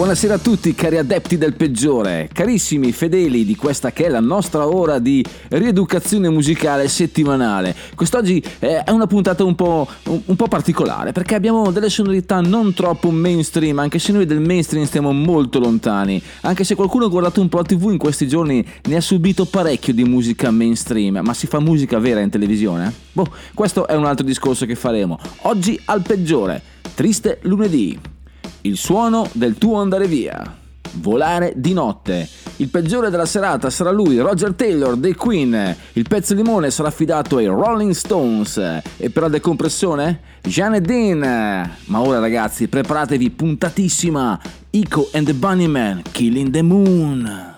Buonasera a tutti cari adepti del peggiore, carissimi fedeli di questa che è la nostra ora di rieducazione musicale settimanale. Quest'oggi è una puntata un po', un po', particolare perché abbiamo delle sonorità non troppo mainstream, anche se noi del mainstream stiamo molto lontani, anche se qualcuno ha guardato un po' la tv in questi giorni ne ha subito parecchio di musica mainstream, ma si fa musica vera in televisione? Boh, questo è un altro discorso che faremo. Oggi al peggiore, triste lunedì. Il suono del tuo andare via. Volare di notte. Il peggiore della serata sarà lui, Roger Taylor dei Queen. Il pezzo limone sarà affidato ai Rolling Stones. E per la decompressione? Janet Dean. Ma ora ragazzi, preparatevi puntatissima. Ico and the Bunnyman, Killing the Moon.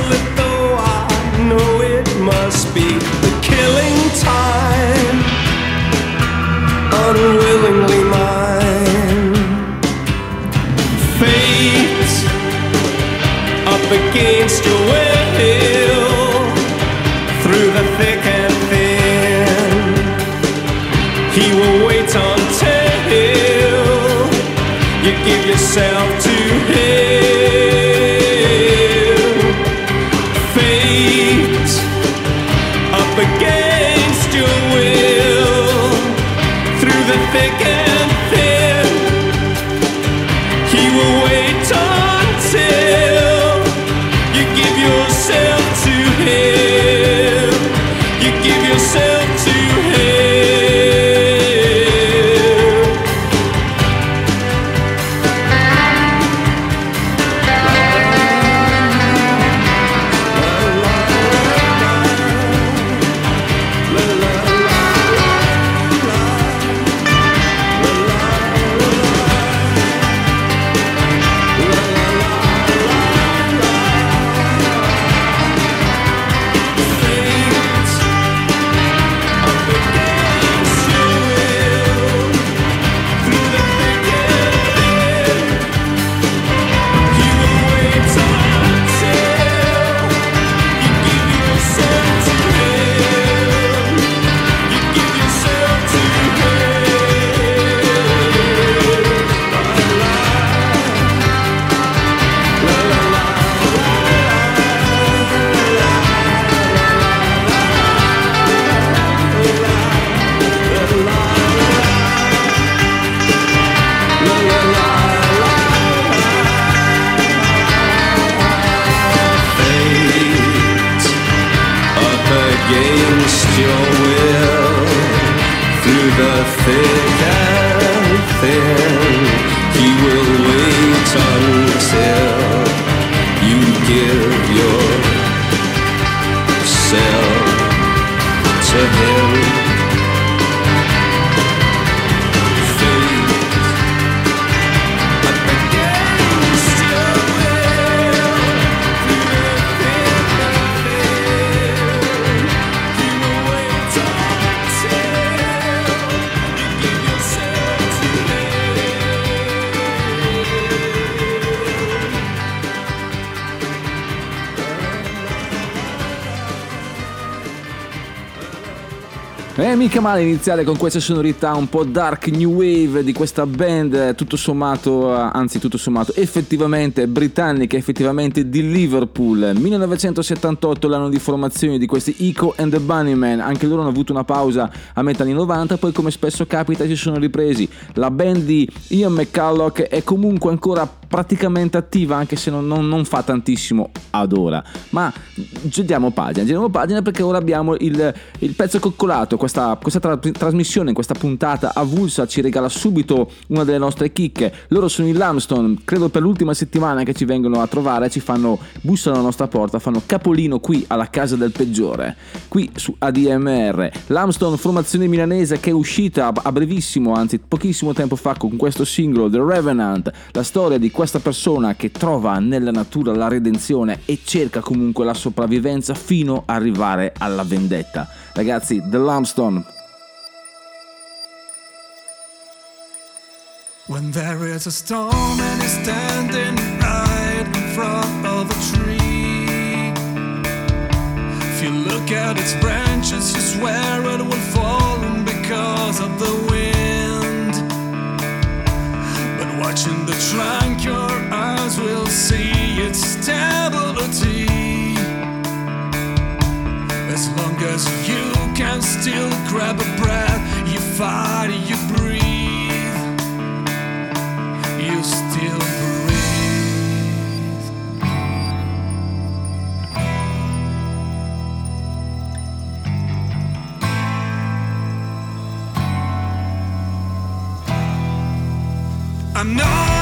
desolate though I know it must be the killing time unwillingly mine fate up against your will. Through the thick and thin. He will wait until you give yourself to mica male iniziare con questa sonorità un po' dark new wave di questa band, tutto sommato, anzi tutto sommato, effettivamente britannica, effettivamente di Liverpool. 1978 l'anno di formazione di questi Eco and the Bunnymen, anche loro hanno avuto una pausa a metà anni 90, poi come spesso capita si sono ripresi. La band di Ian McCulloch è comunque ancora praticamente attiva anche se non, non, non fa tantissimo ad ora. Ma giriamo pagina, giriamo pagina perché ora abbiamo il, il pezzo coccolato, questa, questa tra, trasmissione, questa puntata avulsa ci regala subito una delle nostre chicche. Loro sono i Lamstone, credo per l'ultima settimana che ci vengono a trovare, ci fanno, bussano alla nostra porta, fanno capolino qui alla casa del peggiore, qui su ADMR. Lamstone, formazione milanese che è uscita a brevissimo, anzi pochissimo tempo fa con questo singolo The Revenant, la storia di questa persona che trova nella natura la redenzione e cerca comunque la sopravvivenza fino ad arrivare alla vendetta. Ragazzi, The Lamstone. When there is a storm and he's standing right in front of a tree If you look at its branches you swear it will fall because of the wind. But Watching the trunk, your eyes will see its stability. As long as you can still grab a breath, you fight, you breathe, you still breathe. I'm not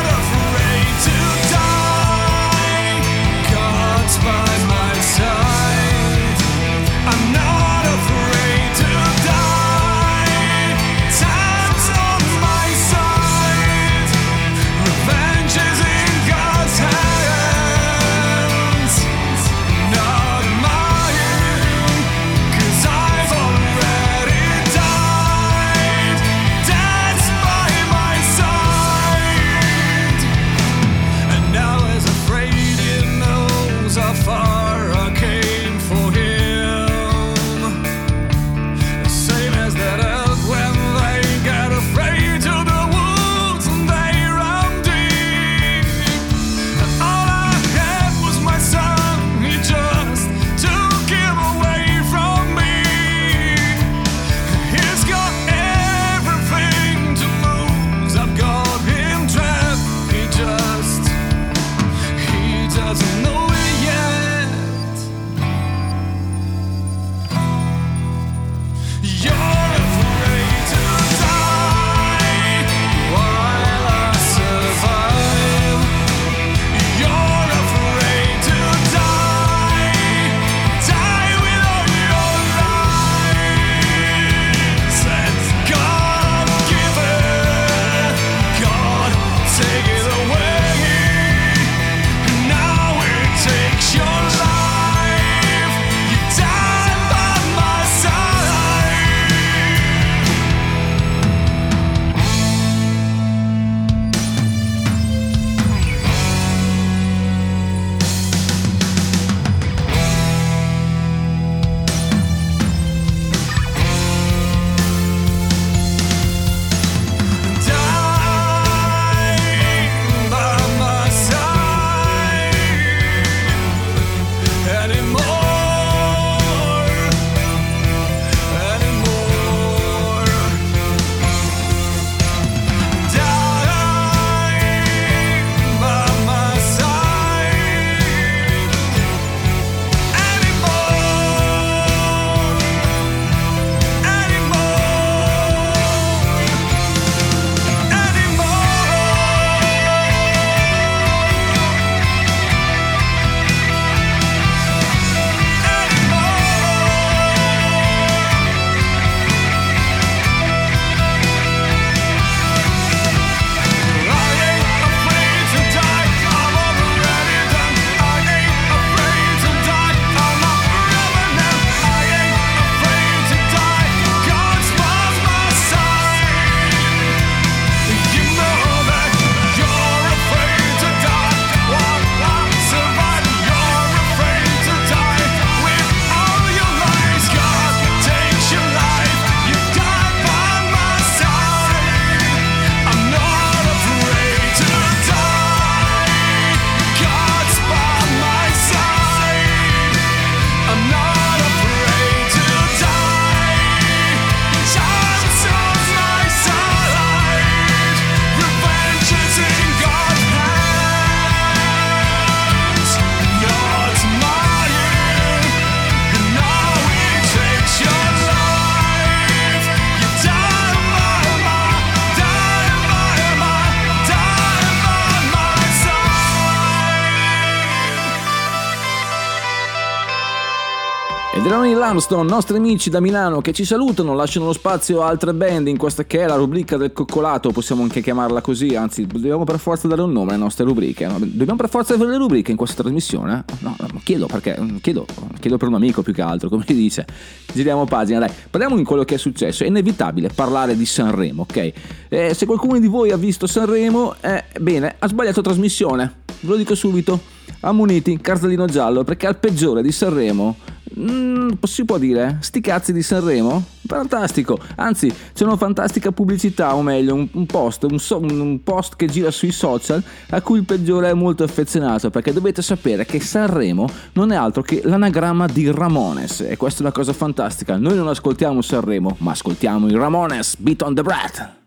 Lamstone, nostri amici da Milano, che ci salutano, lasciano lo spazio a altre band in questa che è la rubrica del coccolato, possiamo anche chiamarla così, anzi dobbiamo per forza dare un nome alle nostre rubriche. Dobbiamo per forza avere le rubriche in questa trasmissione? No, chiedo perché, chiedo, chiedo per un amico più che altro, come si dice. Giriamo pagina, dai, parliamo di quello che è successo. È inevitabile parlare di Sanremo, ok? Eh, se qualcuno di voi ha visto Sanremo, eh, bene, ha sbagliato trasmissione, ve lo dico subito. Ammoniti, Carzalino giallo, perché al peggiore di Sanremo Mm, si può dire? Sti cazzi di Sanremo? Fantastico! Anzi, c'è una fantastica pubblicità, o meglio, un, un post, un, so, un, post che gira sui social a cui il peggiore è molto affezionato, perché dovete sapere che Sanremo non è altro che l'anagramma di Ramones, e questa è una cosa fantastica. Noi non ascoltiamo Sanremo, ma ascoltiamo i Ramones, Beat on the Brat!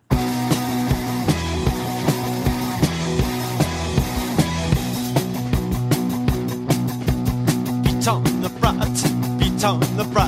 On the brat,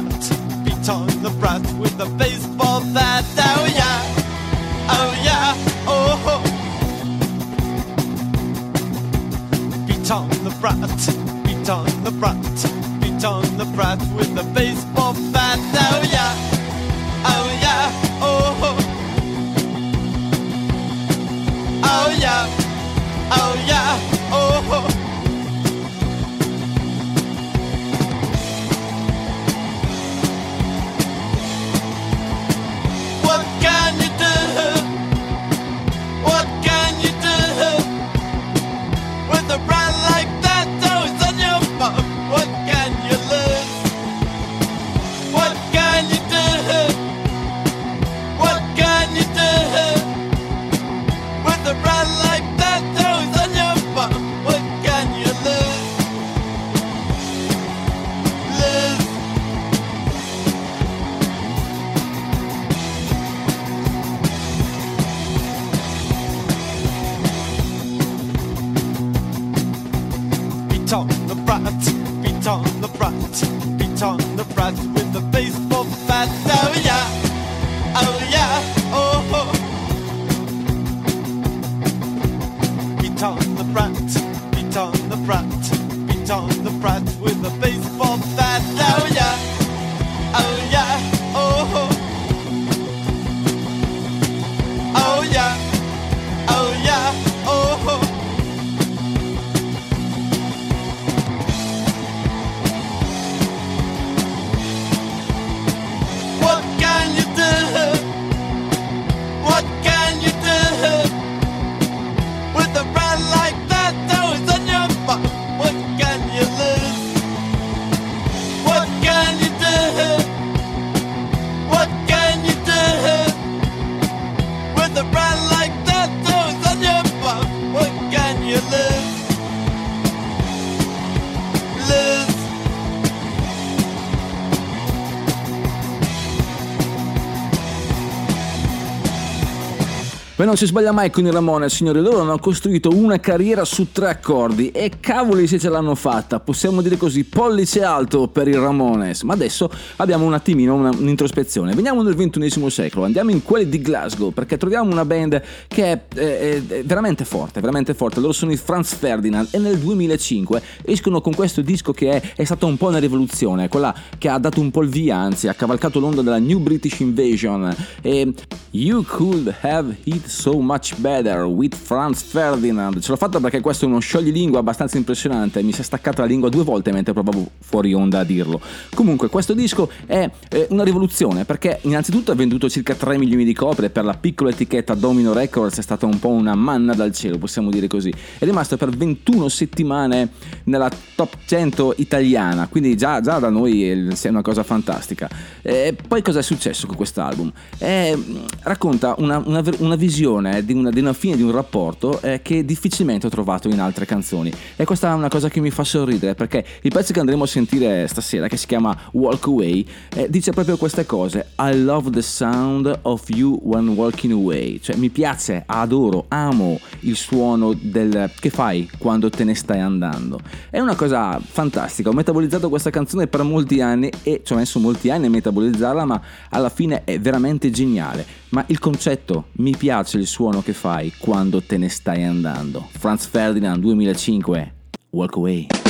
non si sbaglia mai con i Ramone, signori. Loro hanno costruito una carriera su tre accordi e cavoli se ce l'hanno fatta. Possiamo dire così, pollice alto per i Ramones. Ma adesso abbiamo un attimino una, un'introspezione. Veniamo nel XXI secolo, andiamo in quelli di Glasgow perché troviamo una band che è, è, è veramente forte, veramente forte. Loro sono i Franz Ferdinand e nel 2005 escono con questo disco che è, è stata un po' una rivoluzione, quella che ha dato un po' il via, anzi ha cavalcato l'onda della New British Invasion. E You Could Have It So Much Better with Franz Ferdinand. Ce l'ho fatta perché questo è uno scioglilingua abbastanza impressionante. Mi si è staccata la lingua due volte mentre provavo fuori onda a dirlo. Comunque, questo disco è una rivoluzione perché, innanzitutto, ha venduto circa 3 milioni di copie. Per la piccola etichetta Domino Records è stata un po' una manna dal cielo, possiamo dire così. È rimasto per 21 settimane nella top 100 italiana, quindi già, già da noi è una cosa fantastica. E poi, cosa è successo con quest'album? Eh, racconta una, una, una visione di una, di una, fine di un rapporto eh, che difficilmente ho trovato in altre canzoni. E questa è una cosa che mi fa sorridere perché il pezzo che andremo a sentire stasera, che si chiama Walk Away, eh, dice proprio queste cose. I love the sound of you when walking away. Cioè mi piace, adoro, amo il suono del che fai quando te ne stai andando. È una cosa fantastica. Ho metabolizzato questa canzone per molti anni e ci ho messo molti anni a metabolizzarla, ma alla fine è veramente geniale. Ma il concetto, mi piace il suono che fai quando te ne stai andando. Franz Ferdinand 2005, Walk Away.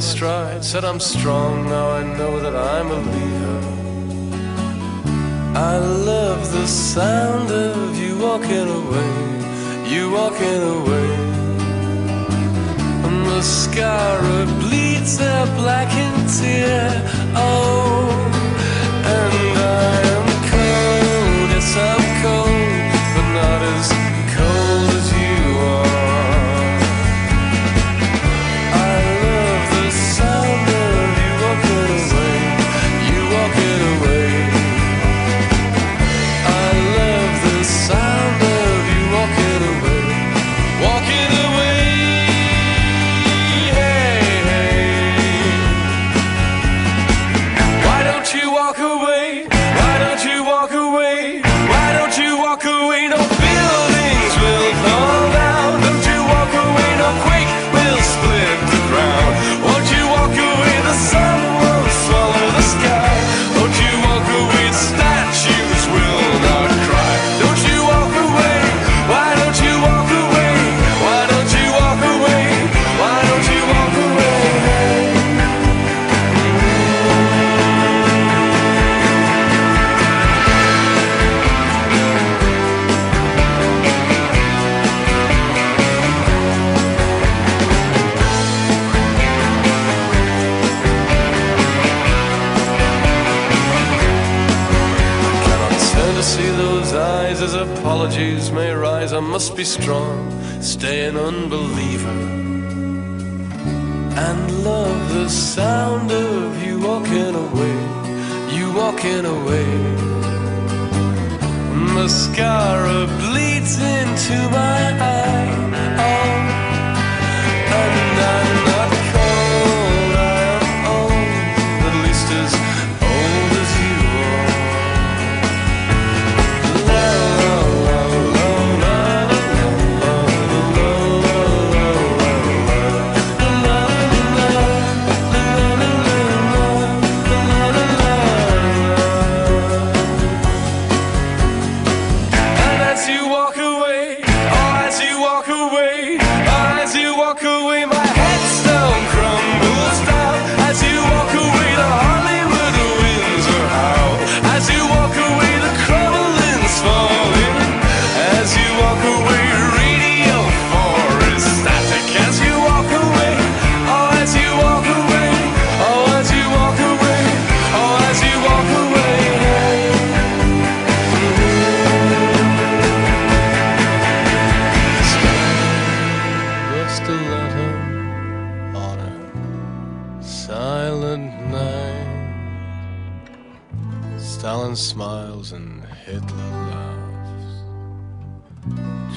Stride. Said I'm strong, now I know that I'm a leader. I love the sound of you walking away, you walking away. mascara bleeds a blackened tear. Oh, and I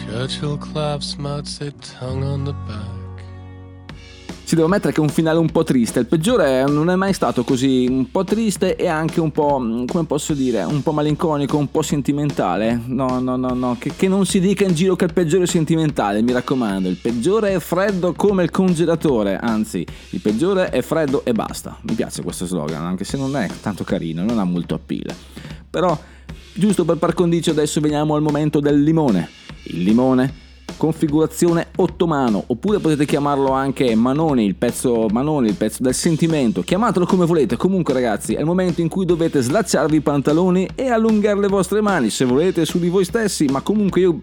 Churchill claps Mao Zedong on the back. Ci devo mettere che è un finale un po' triste. Il peggiore non è mai stato così un po' triste e anche un po', come posso dire, un po' malinconico, un po' sentimentale. No, no, no, no, che, che non si dica in giro che il peggiore è sentimentale, mi raccomando. Il peggiore è freddo come il congelatore, anzi, il peggiore è freddo e basta. Mi piace questo slogan, anche se non è tanto carino, non ha molto appeal. Però, giusto per par condicio, adesso veniamo al momento del limone il limone, configurazione ottomano, oppure potete chiamarlo anche Manoni, il pezzo Manoni, il pezzo del sentimento, chiamatelo come volete, comunque ragazzi è il momento in cui dovete slacciarvi i pantaloni e allungare le vostre mani, se volete su di voi stessi, ma comunque io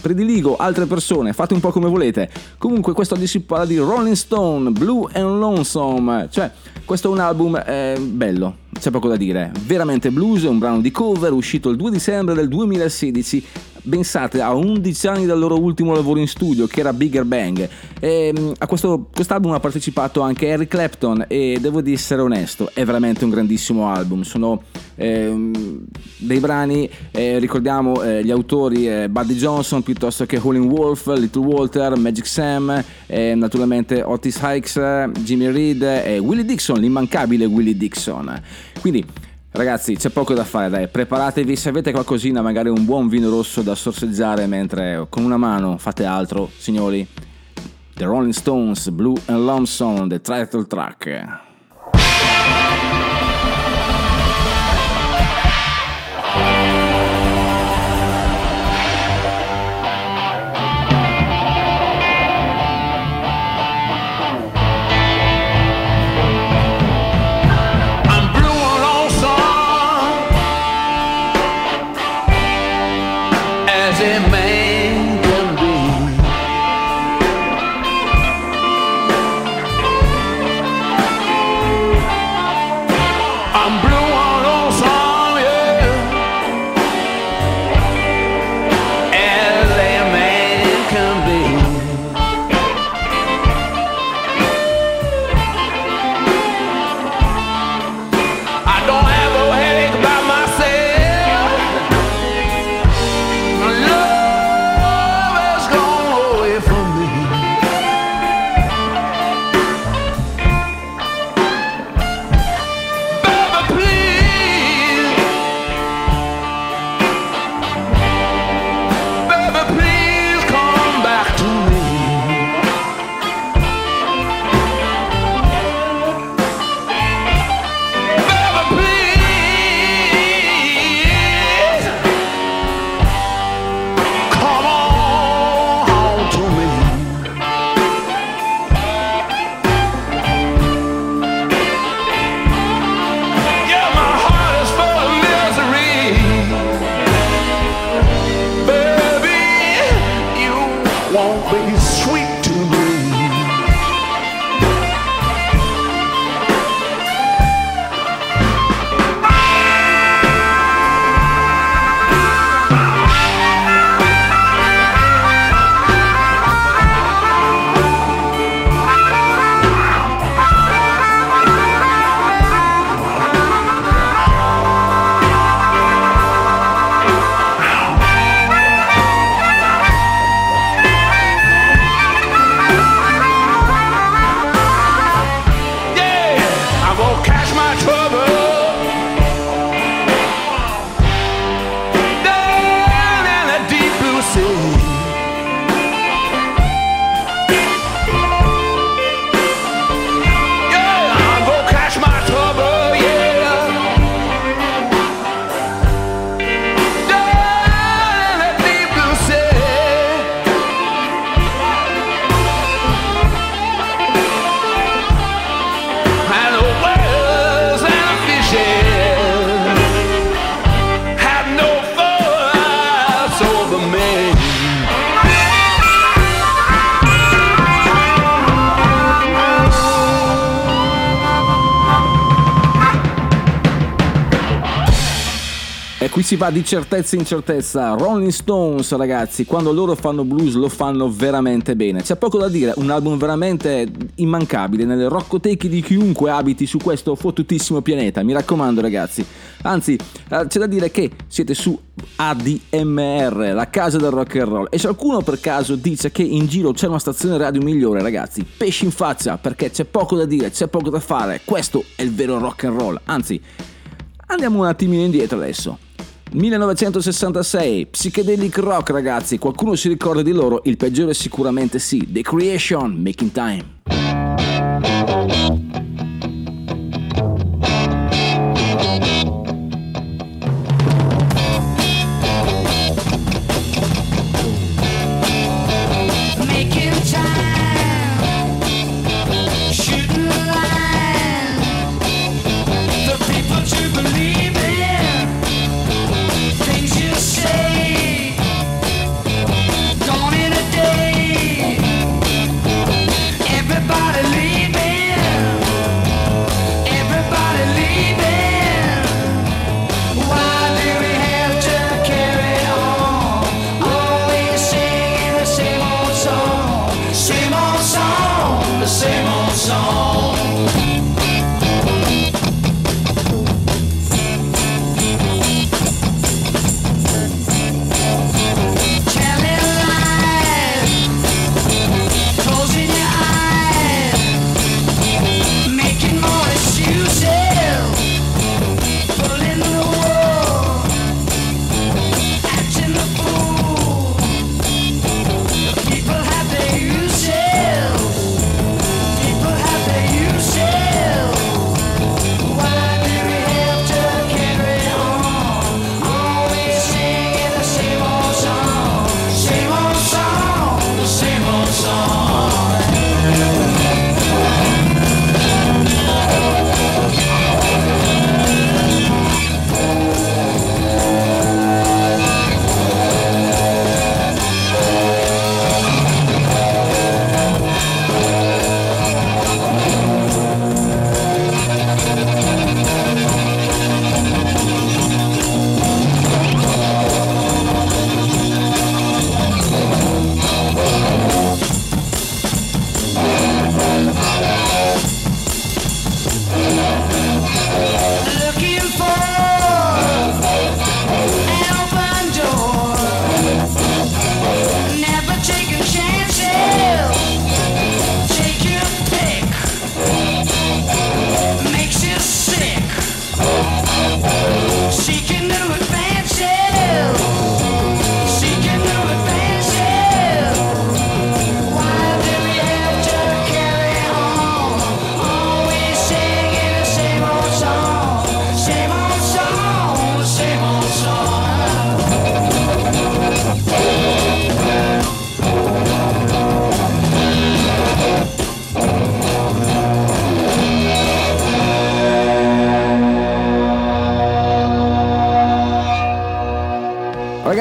prediligo altre persone, fate un po' come volete. Comunque questo oggi si parla di Rolling Stone, Blue and Lonesome, cioè questo è un album eh, bello, c'è poco da dire, veramente blues, è un brano di cover uscito il 2 dicembre del 2016 pensate a 11 anni dal loro ultimo lavoro in studio che era Bigger Bang e mm, a questo quest'album ha partecipato anche Eric Clapton e devo essere onesto è veramente un grandissimo album. Sono eh, dei brani eh, ricordiamo eh, gli autori eh, Buddy Johnson piuttosto che Howlin' Wolf Little Walter Magic Sam naturalmente Otis Hikes Jimmy Reed e Willie Dixon l'immancabile Willie Dixon. Quindi Ragazzi, c'è poco da fare, dai, preparatevi se avete qualcosina, magari un buon vino rosso da sorseggiare mentre con una mano fate altro, signori. The Rolling Stones, Blue and Lonesome, the title track. Va di certezza in certezza. Rolling Stones, ragazzi, quando loro fanno blues lo fanno veramente bene. C'è poco da dire, un album veramente immancabile nelle roccoteche di chiunque abiti su questo fottutissimo pianeta. Mi raccomando, ragazzi. Anzi, eh, c'è da dire che siete su ADMR, la casa del rock and roll. E se qualcuno per caso dice che in giro c'è una stazione radio migliore, ragazzi, pesci in faccia perché c'è poco da dire, c'è poco da fare. Questo è il vero rock and roll. Anzi, andiamo un attimino indietro adesso. 1966, Psychedelic Rock ragazzi, qualcuno si ricorda di loro? Il peggiore sicuramente sì, The Creation, Making Time.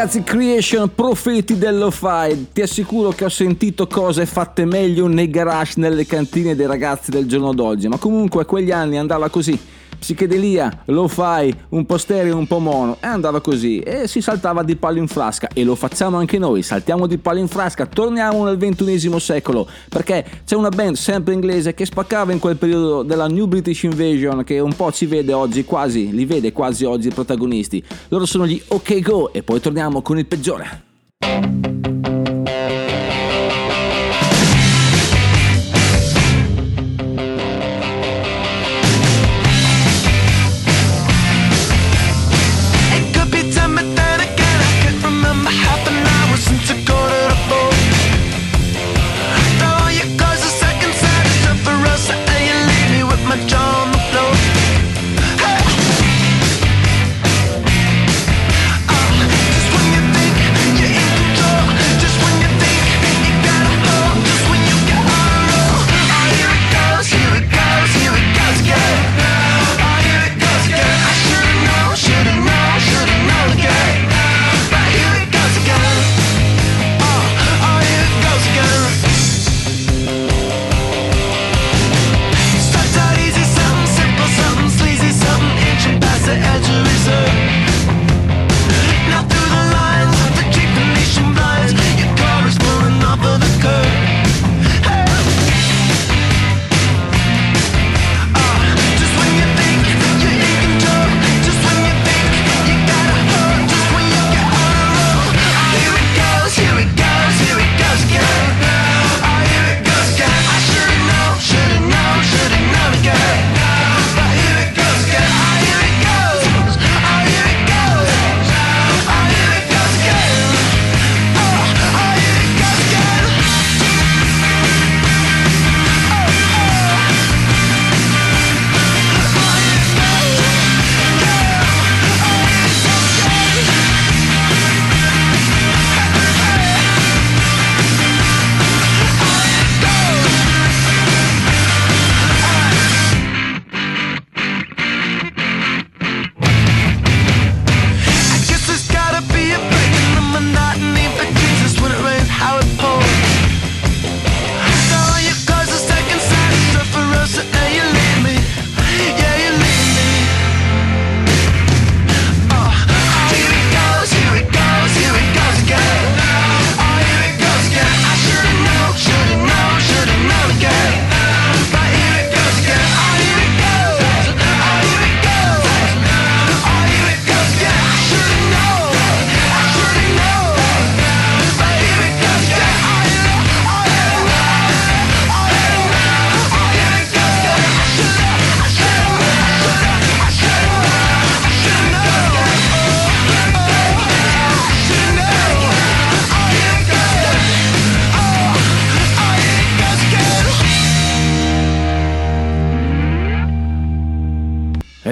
Ragazzi, Creation, profeti dello-fi. Ti assicuro che ho sentito cose fatte meglio nei garage, nelle cantine dei ragazzi del giorno d'oggi. Ma comunque a quegli anni andava così. Psichedelia, lo-fi, un po' stereo, un po' mono. E andava così. E si saltava di palo in frasca. E lo facciamo anche noi. Saltiamo di palo in frasca. Torniamo nel ventunesimo secolo. Perché c'è una band sempre inglese che spaccava in quel periodo della New British Invasion. Che un po' ci vede oggi quasi, li vede quasi oggi i protagonisti. Loro sono gli OK Go. E poi torniamo con il peggiore.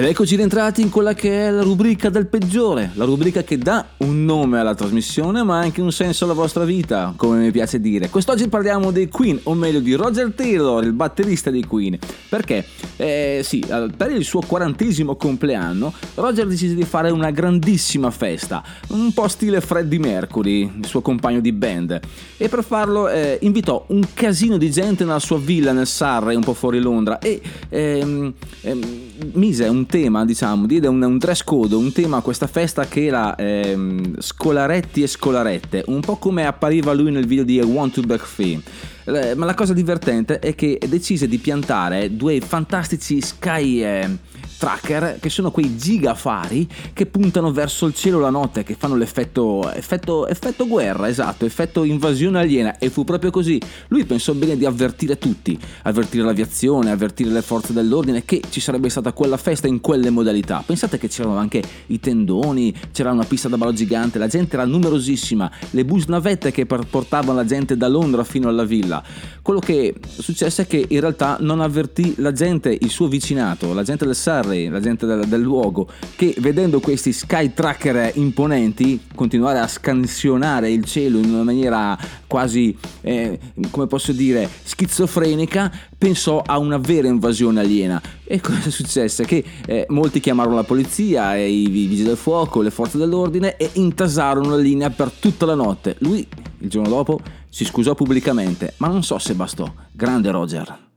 Eccoci rientrati in quella che è la rubrica del peggiore, la rubrica che dà un nome alla trasmissione ma anche un senso alla vostra vita, come mi piace dire. Quest'oggi parliamo dei Queen, o meglio di Roger Taylor, il batterista dei Queen. Perché? Eh, sì, per il suo quarantesimo compleanno, Roger decise di fare una grandissima festa, un po' stile Freddie Mercury, il suo compagno di band. E per farlo eh, invitò un casino di gente nella sua villa nel Surrey, un po' fuori Londra, e ehm, ehm, mise un tema, diciamo, diede un, un dress code, un tema a questa festa che era ehm, scolaretti e scolarette, un po' come appariva lui nel video di I Want to Back Free. Eh, Ma la cosa divertente è che decise di piantare due fantastici sky eh, tracker che sono quei gigafari che puntano verso il cielo la notte, che fanno l'effetto effetto, effetto guerra, esatto, effetto invasione aliena e fu proprio così. Lui pensò bene di avvertire tutti, avvertire l'aviazione, avvertire le forze dell'ordine che ci sarebbe stata quella festa in quelle modalità. Pensate che c'erano anche i tendoni, c'era una pista da ballo gigante, la gente era numerosissima, le bus navette che portavano la gente da Londra fino alla villa. Quello che successe è che in realtà non avvertì la gente, il suo vicinato, la gente del Surrey locali, la gente del, del luogo, che vedendo questi sky tracker imponenti continuare a scansionare il cielo in una maniera quasi, eh, come posso dire, schizofrenica, pensò a una vera invasione aliena. E cosa successe? Che eh, molti chiamarono la polizia, i vigili del fuoco, le forze dell'ordine e intasarono la linea per tutta la notte. Lui, il giorno dopo, si scusò pubblicamente, ma non so se bastò. Grande Roger.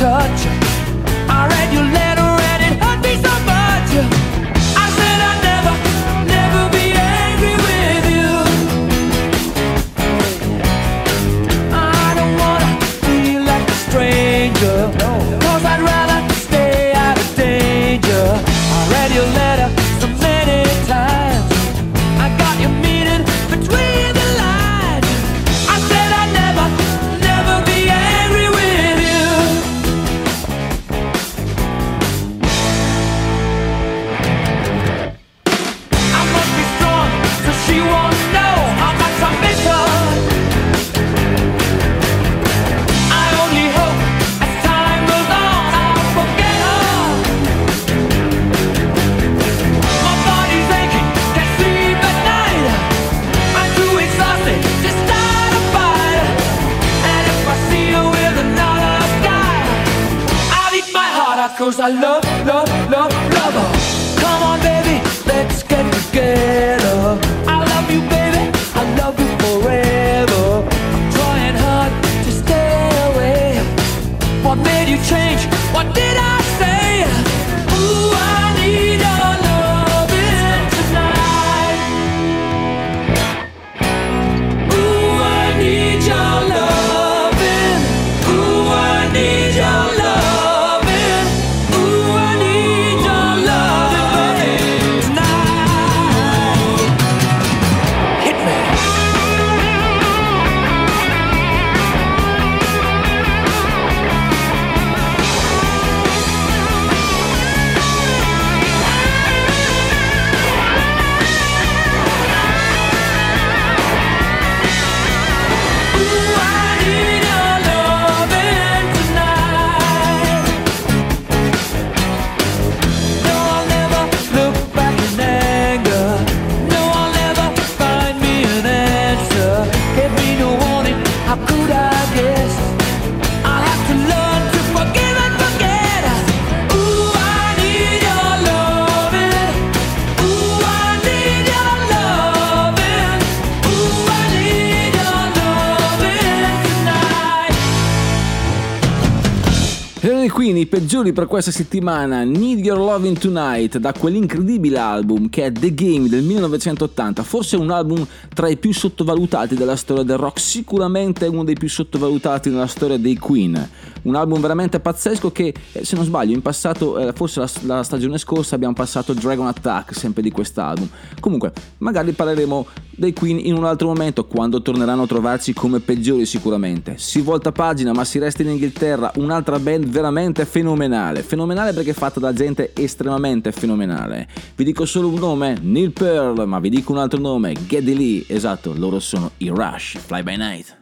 Touch. Queen i peggiori per questa settimana, Need Your Loving Tonight, da quell'incredibile album che è The Game del 1980, forse un album tra i più sottovalutati della storia del rock, sicuramente uno dei più sottovalutati nella storia dei Queen. Un album veramente pazzesco che, eh, se non sbaglio, in passato, eh, forse la, la stagione scorsa abbiamo passato Dragon Attack, sempre di quest'album. Comunque, magari parleremo dei Queen in un altro momento, quando torneranno a trovarci come peggiori sicuramente. Si volta pagina, ma si resta in Inghilterra, un'altra band veramente fenomenale. Fenomenale perché è fatta da gente estremamente fenomenale. Vi dico solo un nome, Neil Pearl, ma vi dico un altro nome, Geddy Lee. Esatto, loro sono i Rush, Fly By Night.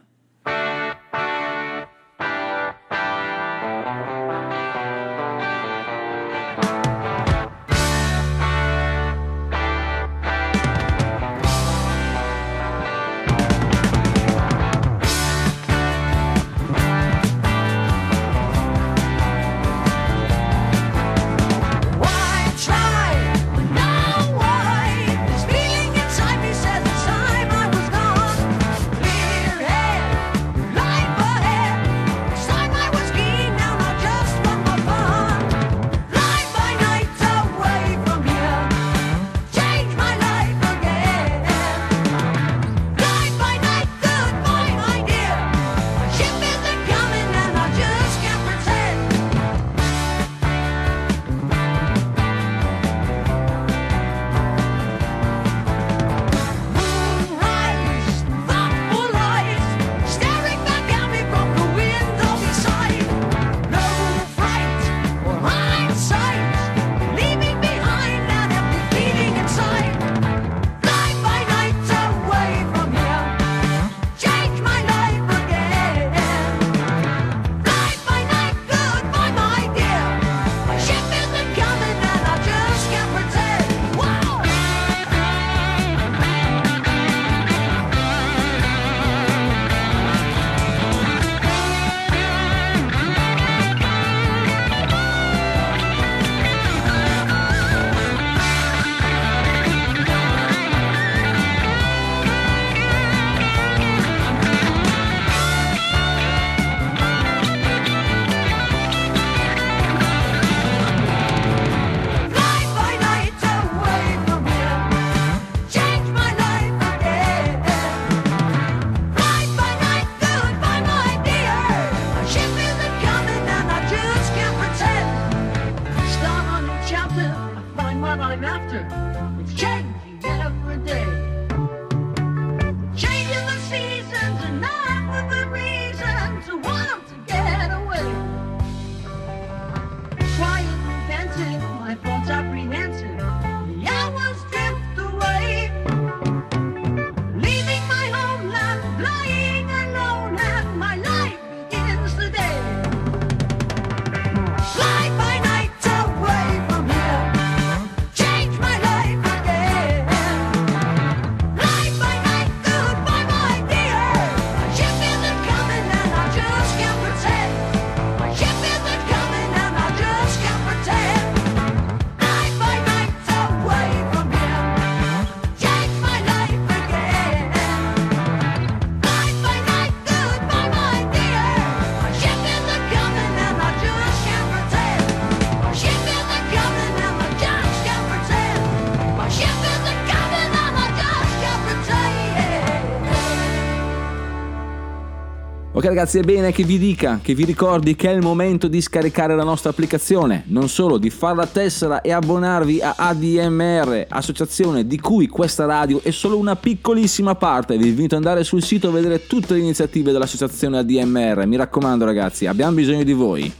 Ragazzi, è bene che vi dica, che vi ricordi che è il momento di scaricare la nostra applicazione, non solo di fare la tessera e abbonarvi a ADMR, associazione di cui questa radio è solo una piccolissima parte. Vi invito ad andare sul sito a vedere tutte le iniziative dell'associazione ADMR. Mi raccomando ragazzi, abbiamo bisogno di voi.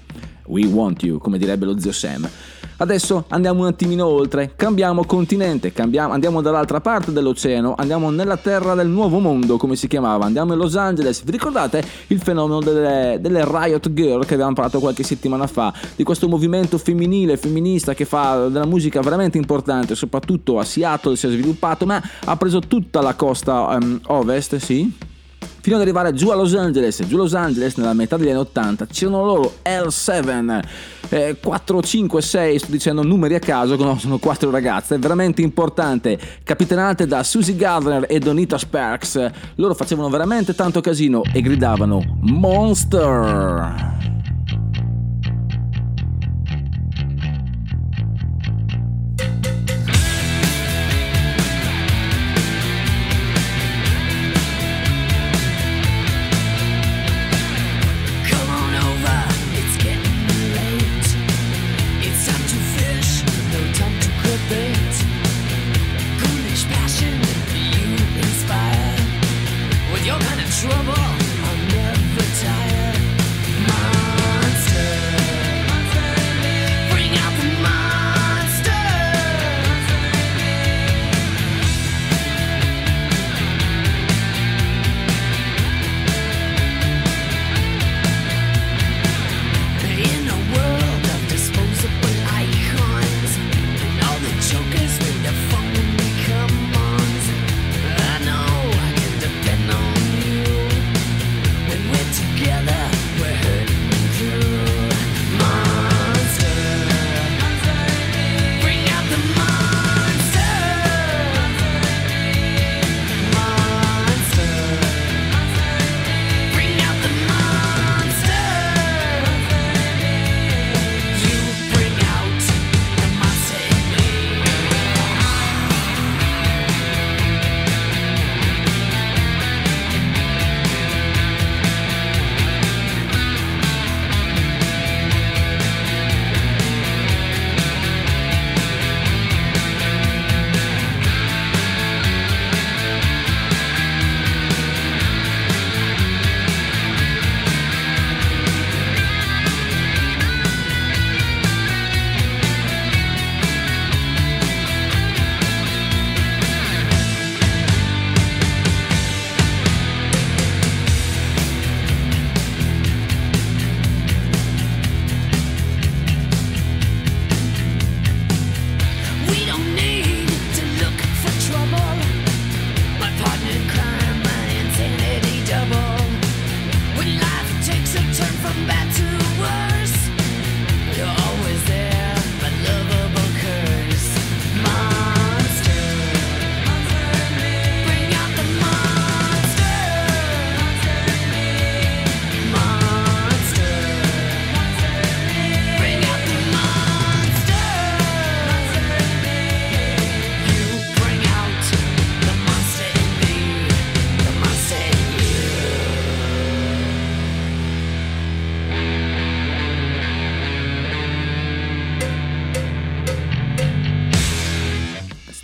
We want you, come direbbe lo zio Sam. Adesso andiamo un attimino oltre, cambiamo continente, cambiamo- andiamo dall'altra parte dell'oceano, andiamo nella terra del nuovo mondo, come si chiamava, andiamo in Los Angeles. Vi ricordate il fenomeno delle, delle Riot Girl che avevamo parlato qualche settimana fa? Di questo movimento femminile, femminista che fa della musica veramente importante, soprattutto a Seattle si è sviluppato, ma ha preso tutta la costa ehm, ovest, sì? Fino ad arrivare giù a Los Angeles. Giù a Los Angeles, nella metà degli anni 80, c'erano loro L7, eh, 4, 5, 6, sto dicendo numeri a caso, no, sono quattro ragazze, veramente importante, capitanate da Susie Gardner e Donita Sparks. Loro facevano veramente tanto casino e gridavano Monster.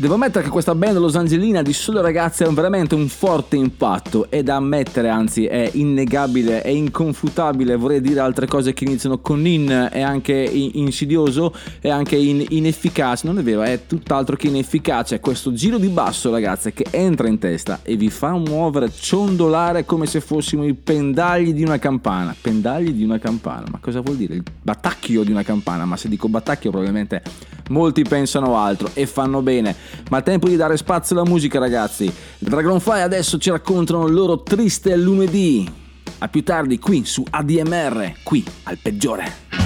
Devo ammettere che questa band Los Angelina di sole ragazze ha veramente un forte impatto. È da ammettere, anzi, è innegabile, è inconfutabile. Vorrei dire altre cose che iniziano con in, è anche in- insidioso, è anche in- inefficace. Non è vero, è tutt'altro che inefficace. È questo giro di basso, ragazze, che entra in testa e vi fa muovere, ciondolare come se fossimo i pendagli di una campana. Pendagli di una campana, ma cosa vuol dire? Il battacchio di una campana. Ma se dico battacchio, probabilmente molti pensano altro e fanno bene. Ma è tempo di dare spazio alla musica, ragazzi. Dragonfly adesso ci raccontano il loro triste lunedì. A più tardi qui su ADMR, qui al peggiore.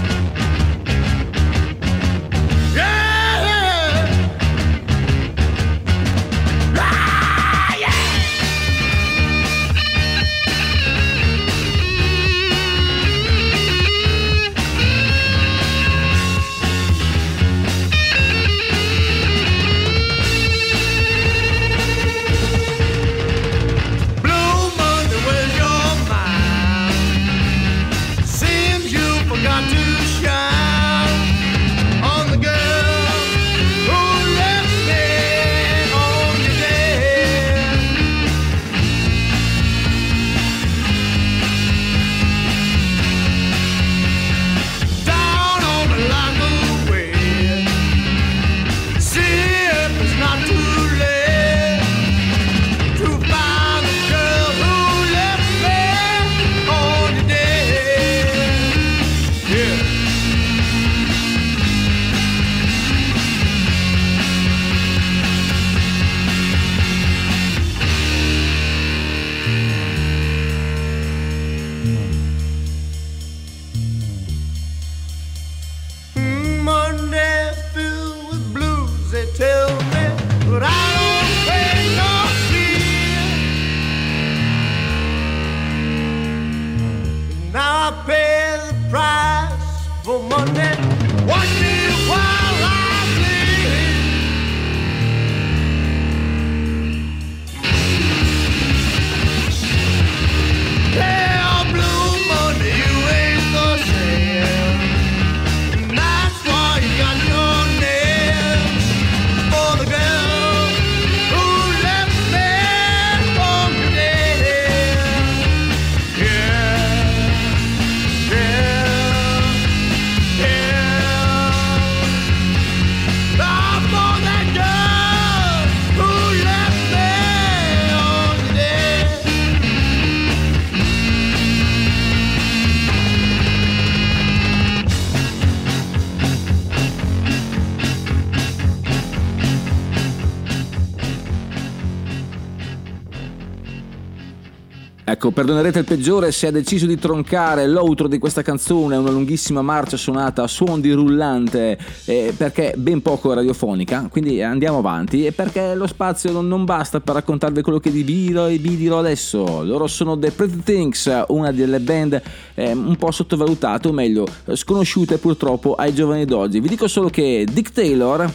Ecco, perdonerete il peggiore se ha deciso di troncare l'outro di questa canzone, una lunghissima marcia suonata a suon di rullante, eh, perché ben poco radiofonica, quindi andiamo avanti, e perché lo spazio non, basta per raccontarvi quello che vi dirò e vi dirò adesso. Loro sono The Pretty Things, una delle band eh, un po' sottovalutate, o meglio, sconosciute purtroppo ai giovani d'oggi. Vi dico solo che Dick Taylor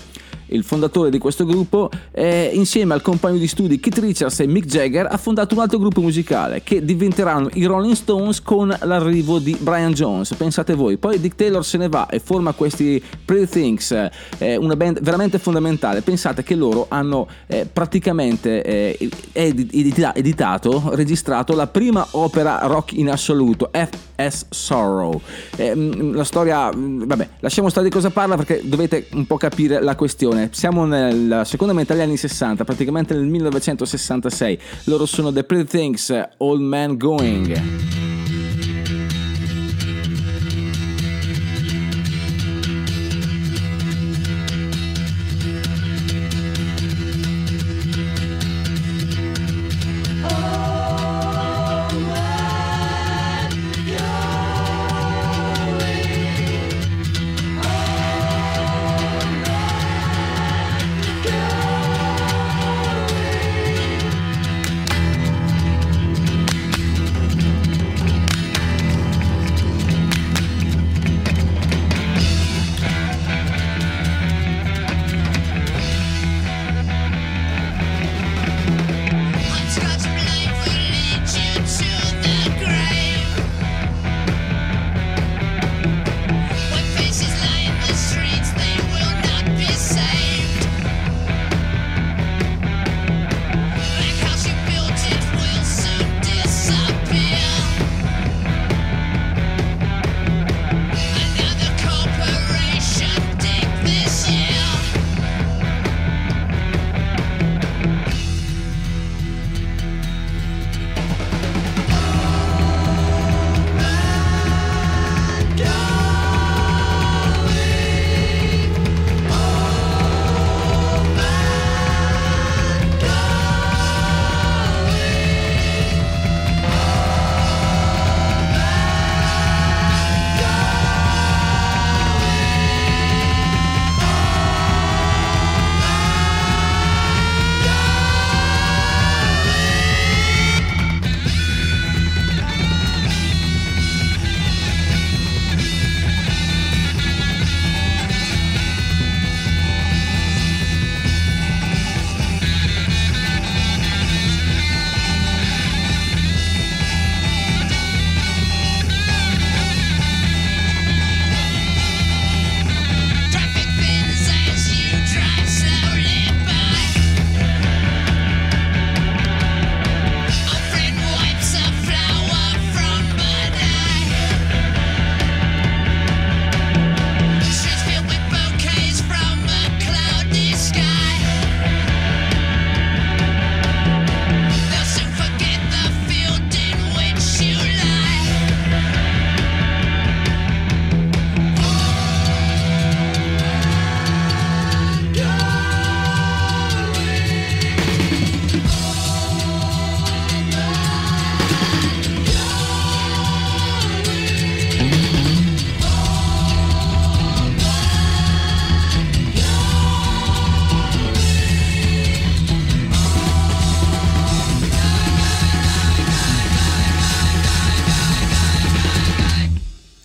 il fondatore di questo gruppo, eh, insieme al compagno di studi Keith Richards e Mick Jagger, ha fondato un altro gruppo musicale che diventeranno i Rolling Stones con l'arrivo di Brian Jones. Pensate voi, poi Dick Taylor se ne va e forma questi Pretty Things, eh, una band veramente fondamentale. Pensate che loro hanno eh, praticamente eh, edita- editato, registrato la prima opera rock in assoluto, F.S. Sorrow. Eh, mh, la storia, mh, vabbè, lasciamo stare di cosa parla perché dovete un po' capire la questione. Siamo nella seconda metà degli anni 60, praticamente nel 1966. Loro sono The Pretty Things, Old Man Going.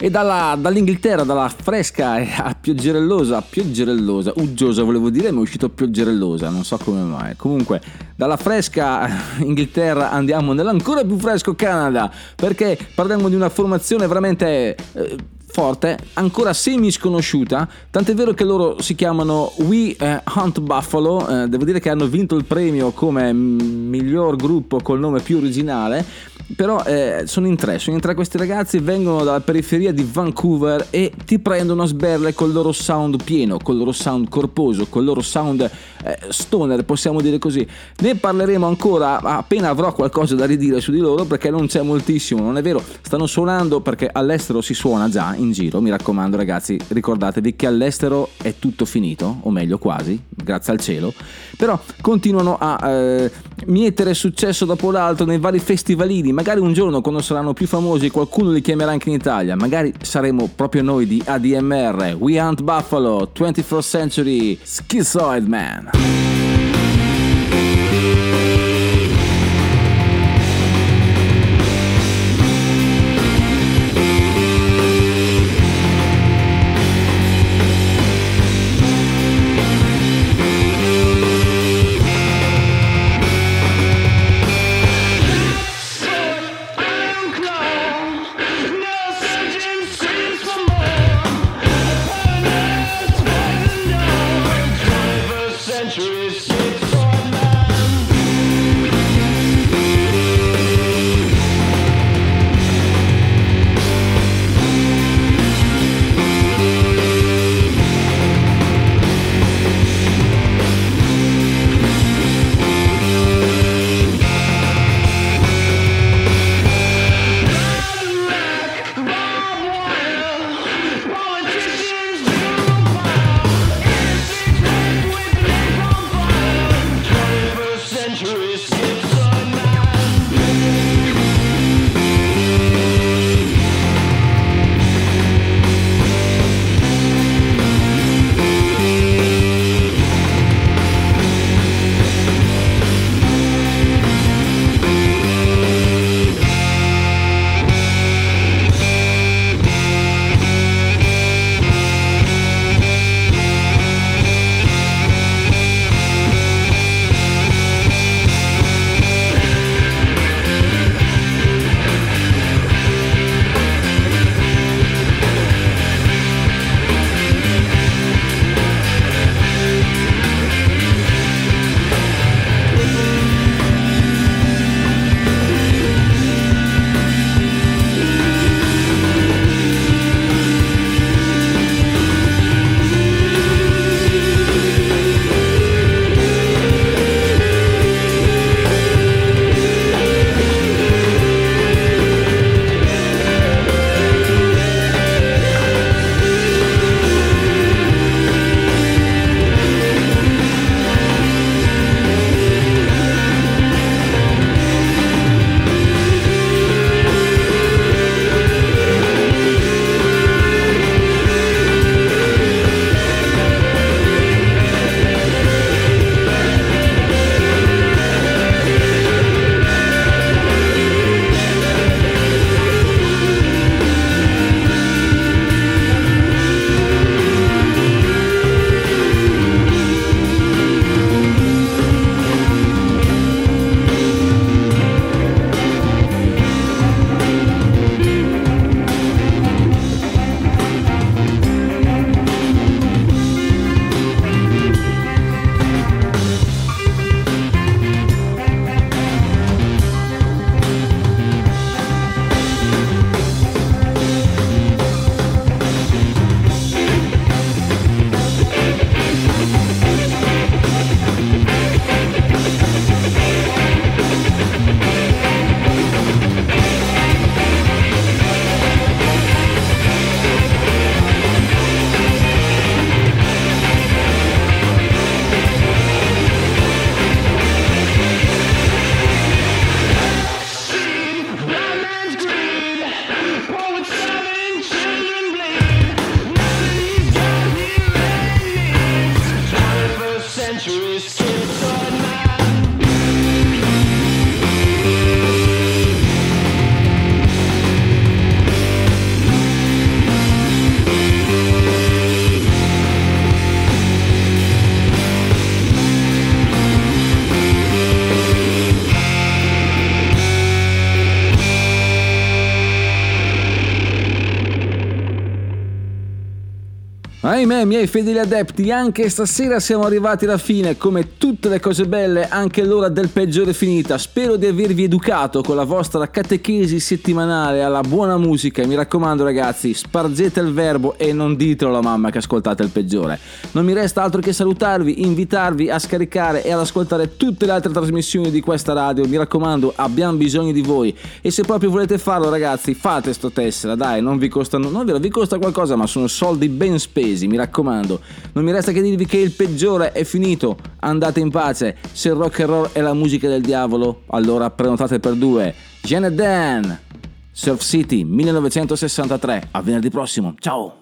Dalla- dall'Inghilterra, dalla fresca a pioggerellosa, pioggerellosa, uggiosa volevo dire, ma è uscito pioggerellosa, non so come mai. Comunque, dalla fresca Inghilterra andiamo nell'ancora più fresco Canada, perché parliamo di una formazione veramente... eh, forte, ancora semi sconosciuta, tant'è vero che loro si chiamano We eh, Hunt Buffalo, eh, devo dire che hanno vinto il premio come miglior gruppo col nome più originale, però eh, sono in tre, sono in tre questi ragazzi, vengono dalla periferia di Vancouver e ti prendono a sberle col loro sound pieno, col loro sound corposo, col loro sound eh, stoner, possiamo dire così. Ne parleremo ancora appena avrò qualcosa da ridire su di loro perché non c'è moltissimo, non è vero, stanno suonando perché all'estero si suona già in giro, mi raccomando ragazzi, ricordatevi che all'estero è tutto finito, o meglio quasi, grazie al cielo, però continuano a eh, mietere successo dopo l'altro nei vari festivalini, magari un giorno quando saranno più famosi qualcuno li chiamerà anche in Italia, magari saremo proprio noi di ADMR, We Hunt Buffalo, 21st Century Schizoid Man. Ahimè, miei fedeli adepti, anche stasera siamo arrivati alla fine. Come tutte le cose belle, anche l'ora del peggiore finita. Spero di avervi educato con la vostra catechesi settimanale alla buona musica. E mi raccomando, ragazzi, spargete il verbo e non ditelo alla mamma che ascoltate il peggiore. Non mi resta altro che salutarvi, invitarvi a scaricare e ad ascoltare tutte le altre trasmissioni di questa radio. Mi raccomando, abbiamo bisogno di voi. E se proprio volete farlo, ragazzi, fate sto tessera, dai, non vi costa, non vero, vi costa qualcosa, ma sono soldi ben spesi mi raccomando. Non mi resta che dirvi che il peggiore è finito. Andate in pace. Se il rock and roll è la musica del diavolo, allora prenotate per due. Janet Dan, Surf City 1963. A venerdì prossimo. Ciao.